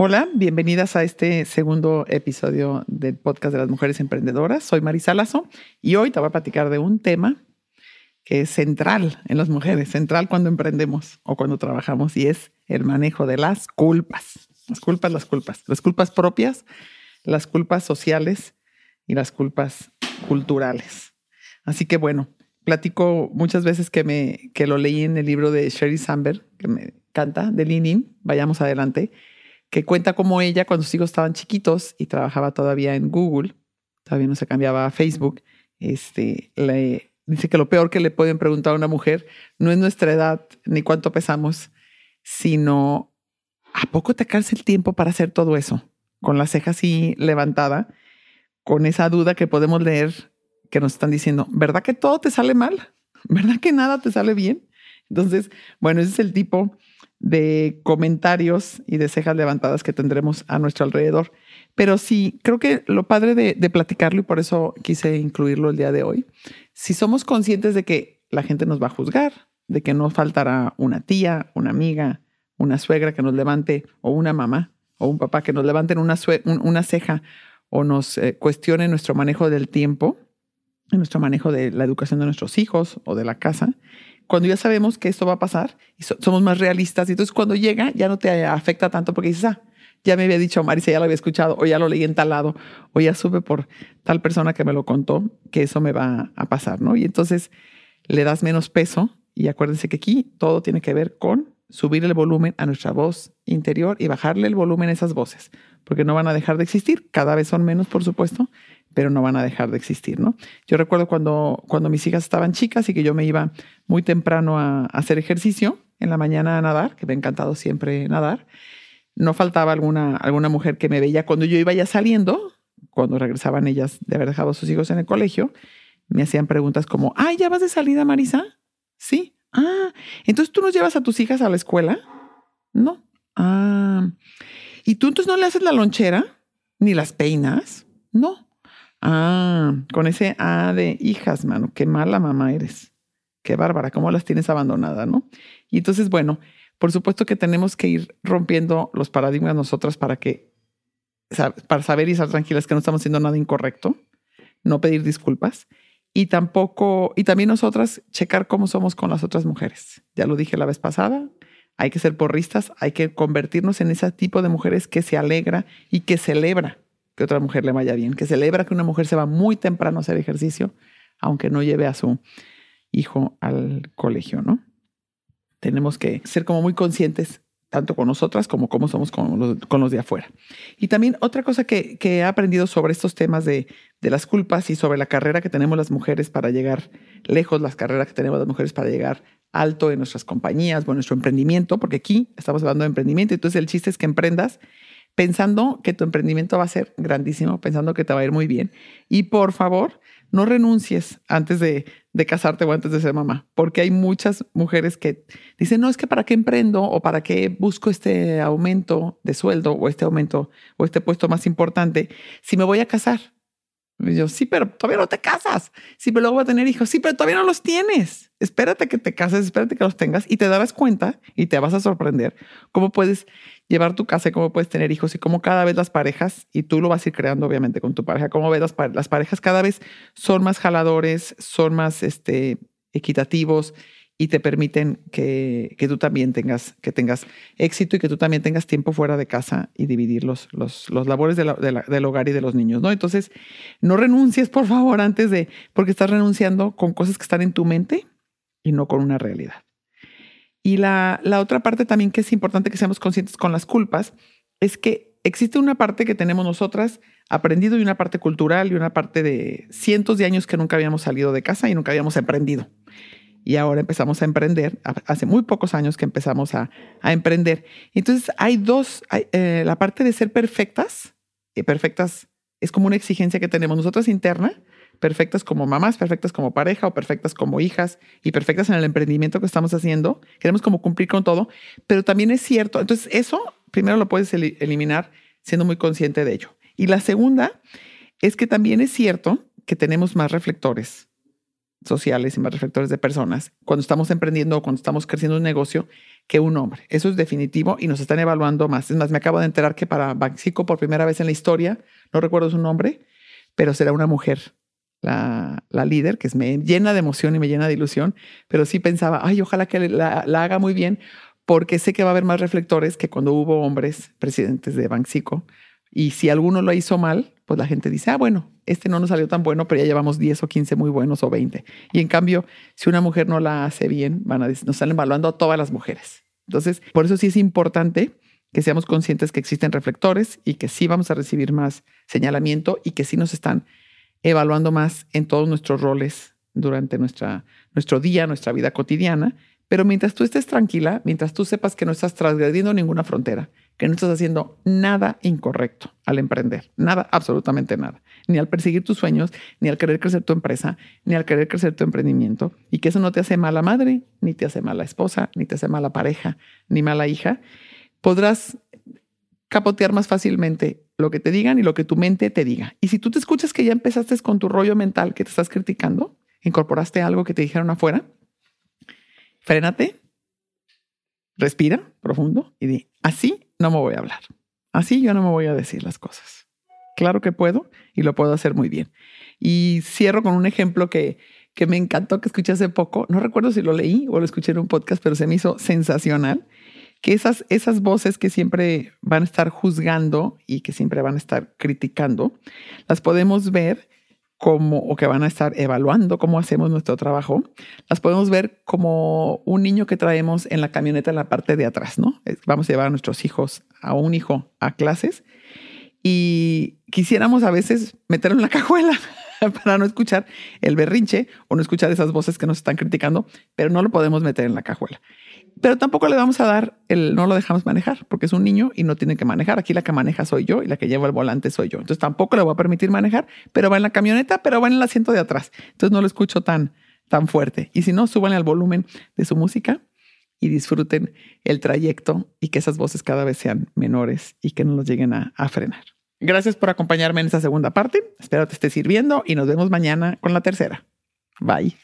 Hola, bienvenidas a este segundo episodio del podcast de las mujeres emprendedoras. Soy Marisa Lazo y hoy te voy a platicar de un tema que es central en las mujeres, central cuando emprendemos o cuando trabajamos y es el manejo de las culpas. Las culpas, las culpas. Las culpas propias, las culpas sociales y las culpas culturales. Así que bueno, platico muchas veces que, me, que lo leí en el libro de Sherry Samberg, que me encanta, de Lean Vayamos adelante que cuenta cómo ella, cuando sus hijos estaban chiquitos y trabajaba todavía en Google, todavía no se cambiaba a Facebook, este, le dice que lo peor que le pueden preguntar a una mujer no es nuestra edad ni cuánto pesamos, sino ¿a poco te cansa el tiempo para hacer todo eso? Con la ceja así levantada, con esa duda que podemos leer que nos están diciendo, ¿verdad que todo te sale mal? ¿Verdad que nada te sale bien? Entonces, bueno, ese es el tipo de comentarios y de cejas levantadas que tendremos a nuestro alrededor. Pero sí, creo que lo padre de, platicarlo y por eso quise incluirlo el día de hoy, si somos conscientes de que la gente nos va a juzgar, de que no faltará una tía, una amiga, una suegra que nos levante, o una mamá, o un papá que nos levanten una, una ceja o nos eh, cuestione nuestro manejo del tiempo, nuestro manejo de la educación de nuestros hijos o de la casa, cuando ya sabemos que esto va a pasar y somos más realistas, y entonces cuando llega ya no te afecta tanto porque dices, ah, ya me había dicho Marisa, ya lo había escuchado, o ya lo leí en tal lado, o ya supe por tal persona que me lo contó que eso me va a pasar, ¿no? Y entonces le das menos peso y acuérdense que aquí todo tiene que ver con subir el volumen a nuestra voz interior y bajarle el volumen a esas voces, porque no van a dejar de existir, cada vez son menos, por supuesto, pero no van a dejar de existir, ¿no? Yo recuerdo cuando, cuando mis hijas estaban chicas y que yo me iba muy temprano a, hacer ejercicio, en la mañana a nadar, que me ha encantado siempre nadar, no faltaba alguna, alguna mujer que me veía cuando yo iba ya saliendo, cuando regresaban ellas de haber dejado a sus hijos en el colegio, me hacían preguntas como, ay, ¿ya vas de salida, Marisa? Sí. Ah, entonces tú nos llevas a tus hijas a la escuela? No. Ah. ¿Y tú entonces no le haces la lonchera? ¿Ni las peinas? No. Ah, con ese A de hijas, mano, qué mala mamá eres. Qué bárbara, cómo las tienes abandonadas, ¿no? Y entonces, bueno, por supuesto que tenemos que ir rompiendo los paradigmas nosotras para que, para saber y estar tranquilas que no estamos haciendo nada incorrecto, no pedir disculpas y tampoco, y también nosotras checar cómo somos con las otras mujeres. Ya lo dije la vez pasada, hay que ser porristas, hay que convertirnos en ese tipo de mujeres que se alegra y que celebra que otra mujer le vaya bien, que celebra que una mujer se va muy temprano a hacer ejercicio, aunque no lleve a su hijo al colegio, ¿no? Tenemos que ser como muy conscientes, tanto con nosotras como como somos con los, de afuera. Y también otra cosa que, que he aprendido sobre estos temas de, de las culpas y sobre la carrera que tenemos las mujeres para llegar lejos, las carreras que tenemos las mujeres para llegar alto en nuestras compañías o en nuestro emprendimiento, porque aquí estamos hablando de emprendimiento, entonces el chiste es que emprendas pensando que tu emprendimiento va a ser grandísimo, pensando que te va a ir muy bien. Y por favor, no renuncies antes de, casarte o antes de ser mamá, porque hay muchas mujeres que dicen, no, es que para qué emprendo o para qué busco este aumento de sueldo o este aumento o este puesto más importante si me voy a casar. Y yo, sí, pero todavía no te casas. Sí, pero luego voy a tener hijos. Sí, pero todavía no los tienes. Espérate que te cases, espérate que los tengas y te darás cuenta y te vas a sorprender cómo puedes llevar tu casa y cómo puedes tener hijos y cómo cada vez las parejas, y tú lo vas a ir creando obviamente con tu pareja, cómo ves las, las parejas cada vez son más jaladores, son más este, equitativos y te permiten que, que, tú también tengas, que tengas éxito y que tú también tengas tiempo fuera de casa y dividir los, los, los labores de del hogar y de los niños, ¿no? Entonces, no renuncies, por favor, antes de, porque estás renunciando con cosas que están en tu mente y no con una realidad. Y la, la otra parte también que es importante que seamos conscientes con las culpas es que existe una parte que tenemos nosotras aprendido y una parte cultural y una parte de cientos de años que nunca habíamos salido de casa y nunca habíamos emprendido. Y ahora empezamos a emprender, hace muy pocos años que empezamos a, a emprender. Entonces hay dos, eh, la parte de ser perfectas, y perfectas es como una exigencia que tenemos nosotras interna, perfectas como mamás, perfectas como pareja o perfectas como hijas y perfectas en el emprendimiento que estamos haciendo. Queremos como cumplir con todo, pero también es cierto. Entonces, eso primero lo puedes eliminar siendo muy consciente de ello. Y la segunda es que también es cierto que tenemos más reflectores sociales y más reflectores de personas cuando estamos emprendiendo o cuando estamos creciendo un negocio que un hombre. Eso es definitivo y nos están evaluando más. Es más, me acabo de enterar que para Banxico, por primera vez en la historia, no recuerdo su nombre, pero será una mujer la, líder, que me llena de emoción y me llena de ilusión, pero sí pensaba, ay, ojalá que la, haga muy bien, porque sé que va a haber más reflectores que cuando hubo hombres presidentes de Banxico. Y si alguno lo hizo mal, pues la gente dice, ah, bueno, este no nos salió tan bueno, pero ya llevamos 10 o 15 muy buenos o 20. Y en cambio, si una mujer no la hace bien, van a, nos están evaluando a todas las mujeres. Entonces, por eso sí es importante que seamos conscientes que existen reflectores y que sí vamos a recibir más señalamiento y que sí nos están evaluando más en todos nuestros roles durante nuestra, nuestro día, nuestra vida cotidiana. Pero mientras tú estés tranquila, mientras tú sepas que no estás transgrediendo ninguna frontera, que no estás haciendo nada incorrecto al emprender, nada, absolutamente nada, ni al perseguir tus sueños, ni al querer crecer tu empresa, ni al querer crecer tu emprendimiento, y que eso no te hace mala madre, ni te hace mala esposa, ni te hace mala pareja, ni mala hija, podrás capotear más fácilmente lo que te digan y lo que tu mente te diga. Y si tú te escuchas que ya empezaste con tu rollo mental que te estás criticando, incorporaste algo que te dijeron afuera, frénate, respira profundo y di, así no me voy a hablar. Así yo no me voy a decir las cosas. Claro que puedo y lo puedo hacer muy bien. Y cierro con un ejemplo que, que me encantó que escuché hace poco. No recuerdo si lo leí o lo escuché en un podcast, pero se me hizo sensacional que esas, esas voces que siempre van a estar juzgando y que siempre van a estar criticando, las podemos ver como, o que van a estar evaluando cómo hacemos nuestro trabajo, las podemos ver como un niño que traemos en la camioneta en la parte de atrás, ¿no? Vamos a llevar a nuestros hijos, a un hijo a clases y quisiéramos a veces meterlo en la cajuela para no escuchar el berrinche o no escuchar esas voces que nos están criticando, pero no lo podemos meter en la cajuela. Pero tampoco le vamos a dar el no lo dejamos manejar porque es un niño y no tiene que manejar. Aquí la que maneja soy yo y la que lleva el volante soy yo. Entonces tampoco le voy a permitir manejar, pero va en la camioneta, pero va en el asiento de atrás. Entonces no lo escucho tan, tan fuerte. Y si no, súbanle al volumen de su música y disfruten el trayecto y que esas voces cada vez sean menores y que no los lleguen a, a frenar. Gracias por acompañarme en esta segunda parte. Espero te esté sirviendo y nos vemos mañana con la tercera. Bye.